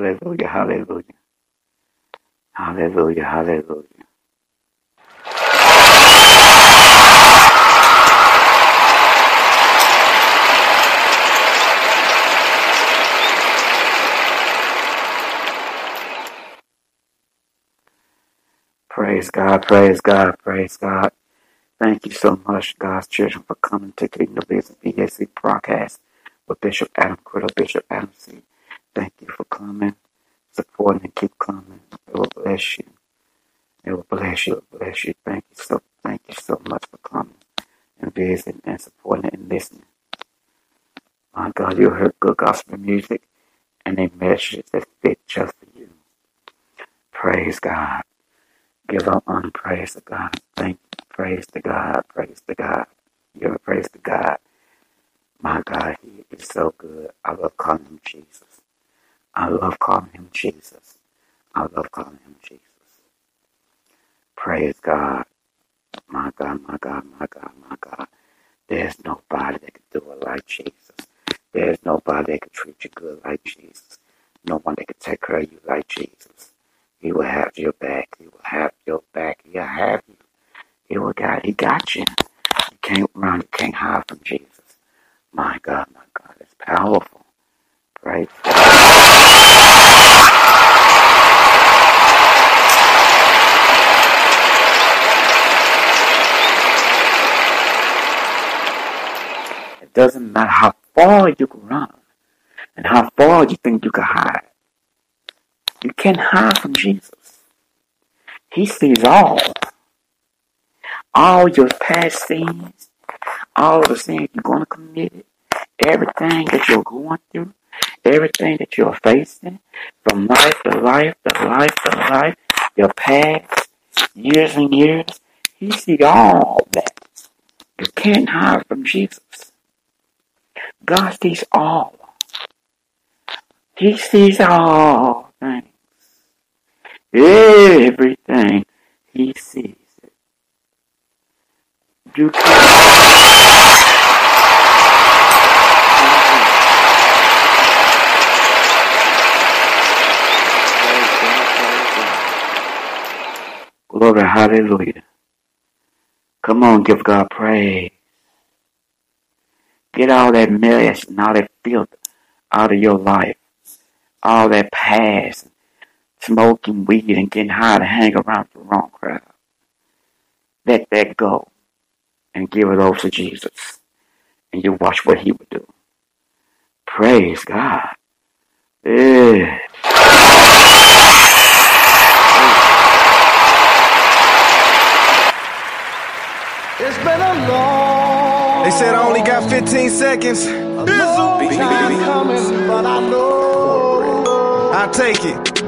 Hallelujah, hallelujah. Hallelujah, hallelujah. Praise God, praise God, praise God. Thank you so much, God's children, for coming to Kingdom Business BAC broadcast with Bishop Adam Criddle, Bishop Adam C. Thank you for coming, supporting, and keep coming. It will bless you. It will bless you. It will bless you. Thank you so, thank you so much for coming and visiting and supporting and listening. My God, you heard good gospel music and a message that fit just for you. Praise God. Give up on praise to God. Thank you. praise to God. Praise to God. Give praise to God. My God, He is so good. I love calling Him Jesus. I love calling Him Jesus. I love calling Him Jesus. Praise God. My God, my God, my God, my God. There's nobody that can do it like Jesus. There's nobody that can treat you good like Jesus. No one that can take care of you like Jesus. He will have your back. He will have your back. He'll have you. He will got. He got you. You can't run. You can't hide from Jesus. My God, my God, it's powerful. Praise It doesn't matter how far you can run and how far you think you can hide. You can't hide from Jesus. He sees all. All your past sins, all the sins you're going to commit, everything that you're going through, everything that you're facing, from life to life to life to life, your past, years and years, He sees all that. You can't hide from Jesus. God sees all. He sees all things. Everything he sees it. You can't. Glory, hallelujah. Come on, give God praise. Get all that mess and all that filth out of your life. All that past, smoking weed and getting high to hang around the wrong crowd. Let that go and give it over to Jesus. And you watch what he would do. Praise God. Yeah. It's been a long They said I only got 15 seconds. long time coming, but I know I'll take it.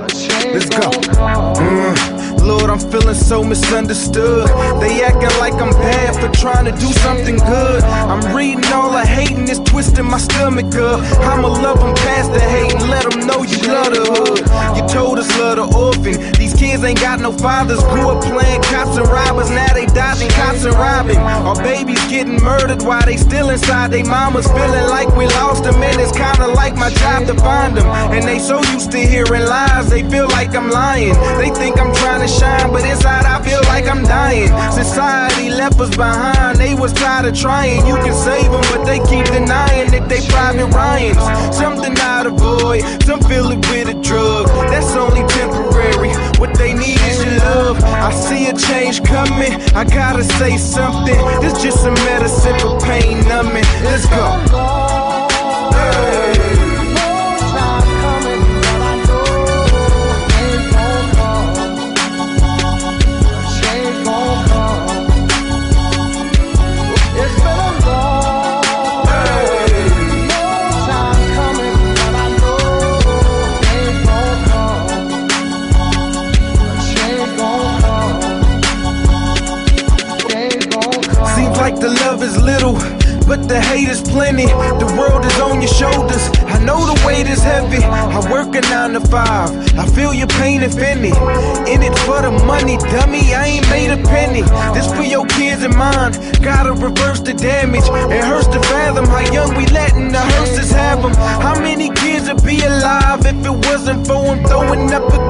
Let's go. Mm. Lord, I'm feeling so misunderstood. They acting like I'm bad for trying to do something good. I'm reading all the hating, it's twisting my stomach up. I'ma love them past the hate and let them know you love the hood. You told us love the orphan. These kids ain't got no fathers. Grew up playing cops and robbers, now they dodging cops and robbing. Our babies getting murdered while they still inside they mamas, feeling like we lost them. And it's kinda like my job to find them. And they so used to hearing lies, they feel like I'm lying. They think I'm trying to shine, but inside I feel like I'm dying. Society left us behind, they was tired of trying. You can save them, but they keep denying that they private Ryans. Something out of void, some fill it with a drug. That's only temporary. What they need is your love. I see a change coming. I gotta say something. This just some medicine for pain numbing. Let's go. Hey. The world is on your shoulders. I know the weight is heavy. I work a nine to five. I feel your pain if any. In it for the money, dummy. I ain't made a penny. This for your kids and mine. Gotta reverse the damage. It hurts to fathom how young we letting the hearses have them. How many kids would be alive if it wasn't for them throwing up a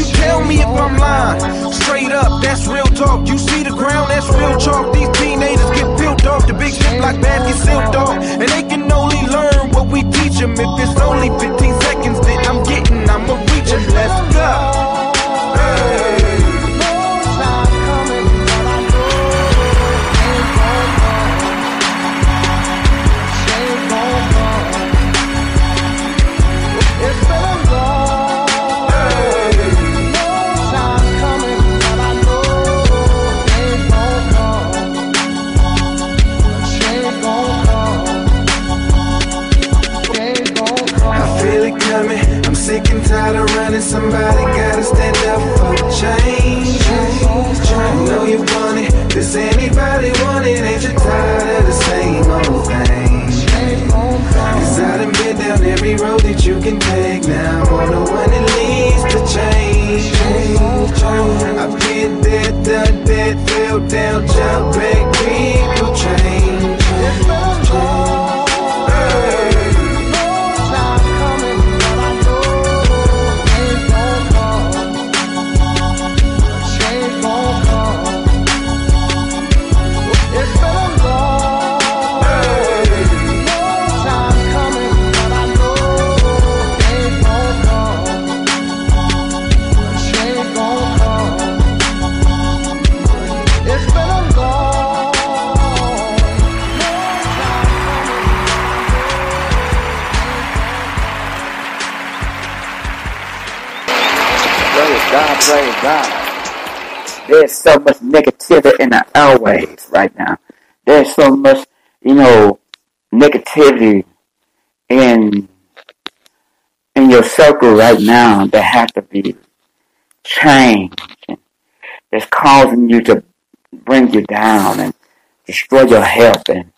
You tell me if I'm lying. Straight up, that's real talk. You see the ground, that's real chalk. These teenagers get built off the big slip like basket silk off. And they can only learn what we teach them. If it's only 15 seconds down, jumped God. There's so much negativity in the airways right now. There's so much, you know, negativity in in your circle right now that has to be changed. That's causing you to bring you down and destroy your health and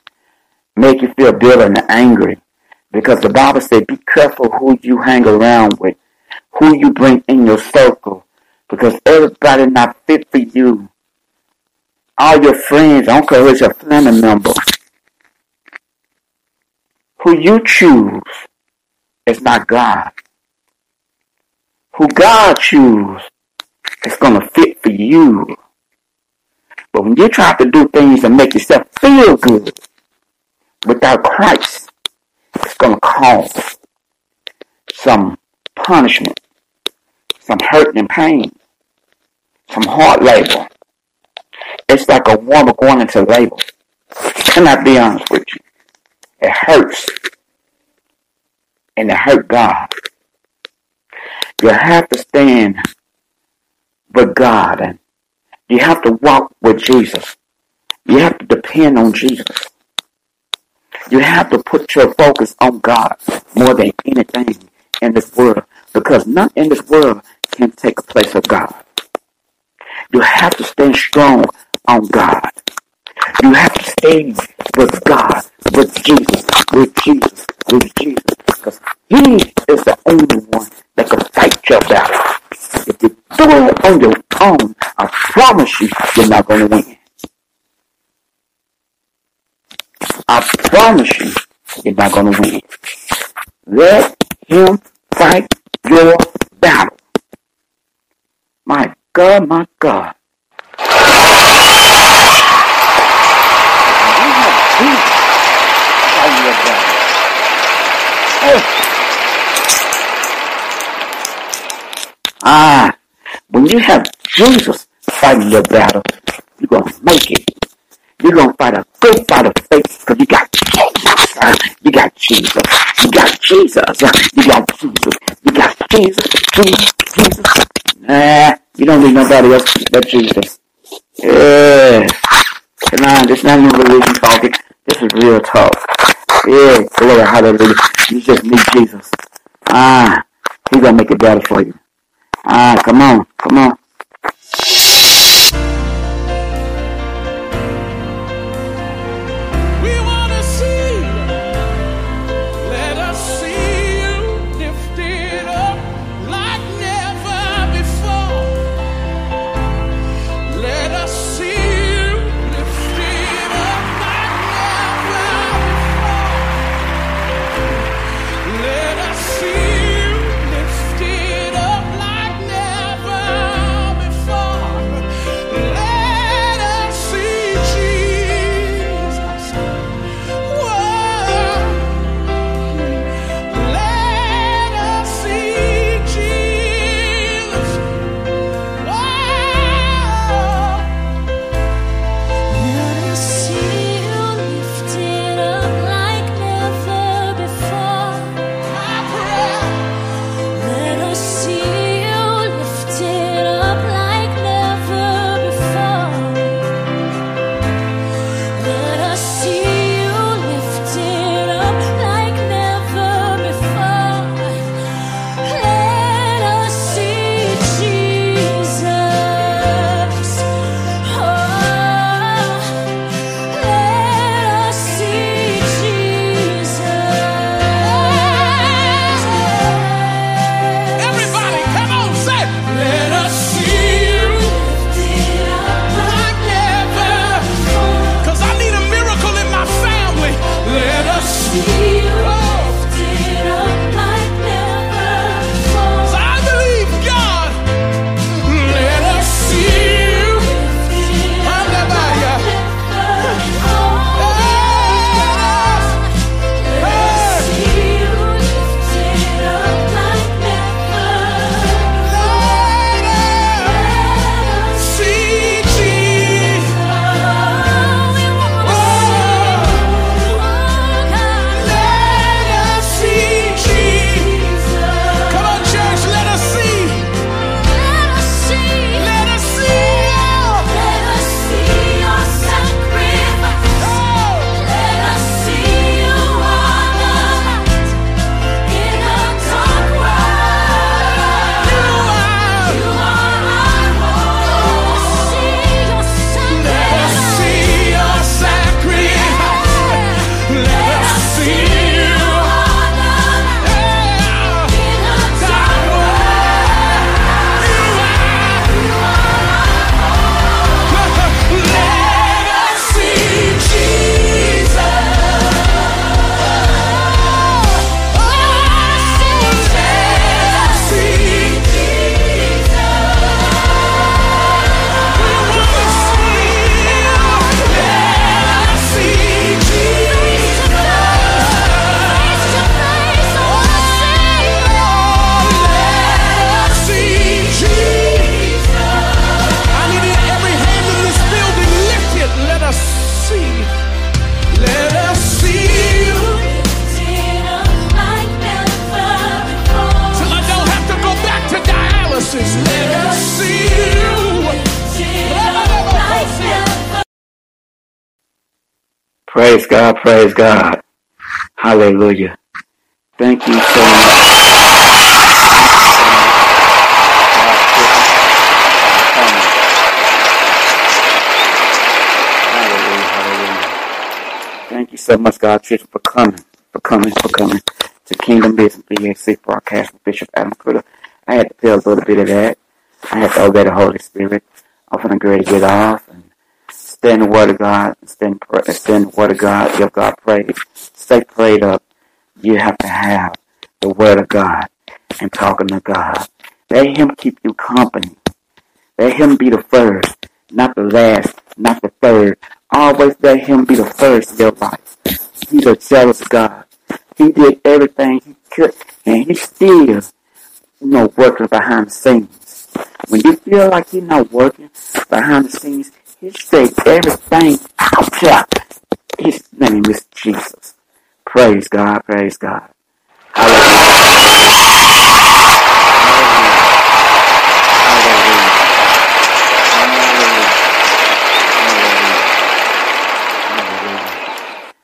make you feel bitter and angry. Because the Bible says, be careful who you hang around with who you bring in your circle because everybody not fit for you. All your friends, I don't care who's your family member, who you choose is not God. Who God choose is to fit for you. But when you try to do things to make yourself feel good without Christ, it's going to cause some punishment, some hurt and pain, some hard labor. It's like a woman going into labor. Can I be honest with you? It hurts. And it hurt God. You have to stand with God and you have to walk with Jesus. You have to depend on Jesus. You have to put your focus on God more than anything in this world because none in this world can take a place of God. You have to stand strong on God. You have to stay with God, with Jesus, with Jesus, with Jesus. Because He is the only one that can fight your battle. If you do it on your own, I promise you, you're not going to win. I promise you, you're not going to win. Let Him fight your God, my God. Oh. Ah, when you have Jesus fighting your battle, you're going to make it. You're going to fight a good fight of faith because you got Jesus. You got Jesus. You got Jesus. You got Jesus. You got. Jesus. Jesus. You don't need nobody else but Jesus. Yeah. Come on, this not even religion talking. This is real talk. Yeah, glory, hallelujah. You just need Jesus. Ah, he's gonna make it better for you. Ah, come on, come on. Praise God, praise God. Hallelujah. Thank you so much. Hallelujah, hallelujah. Thank you so much, God, Church, for coming, for coming, for coming to Kingdom Business BAC broadcast with Bishop Adam Critter. I had to feel a little bit of that. I had to obey the Holy Spirit. I'm going to get off stand the Word of God, stand, stand the Word of God, give God praise. Stay prayed up. You have to have the Word of God and talking to God. Let Him keep you company. Let Him be the first, not the last, not the third. Always let Him be the first in your life. He's a jealous God. He did everything He could, and He still, you know, working behind the scenes. When you feel like you're not working behind the scenes, He takes everything out there. His name is Jesus. Praise God, praise God.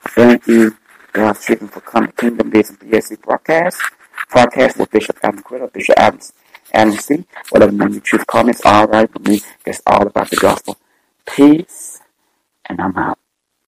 Thank you, God's children, for coming to Kingdom Business BAC broadcast. Broadcast with Bishop Adam Critter, Bishop Adams, Adam C. Whatever name you choose me, all right for me. It's all about the gospel. Peace, and I'm out.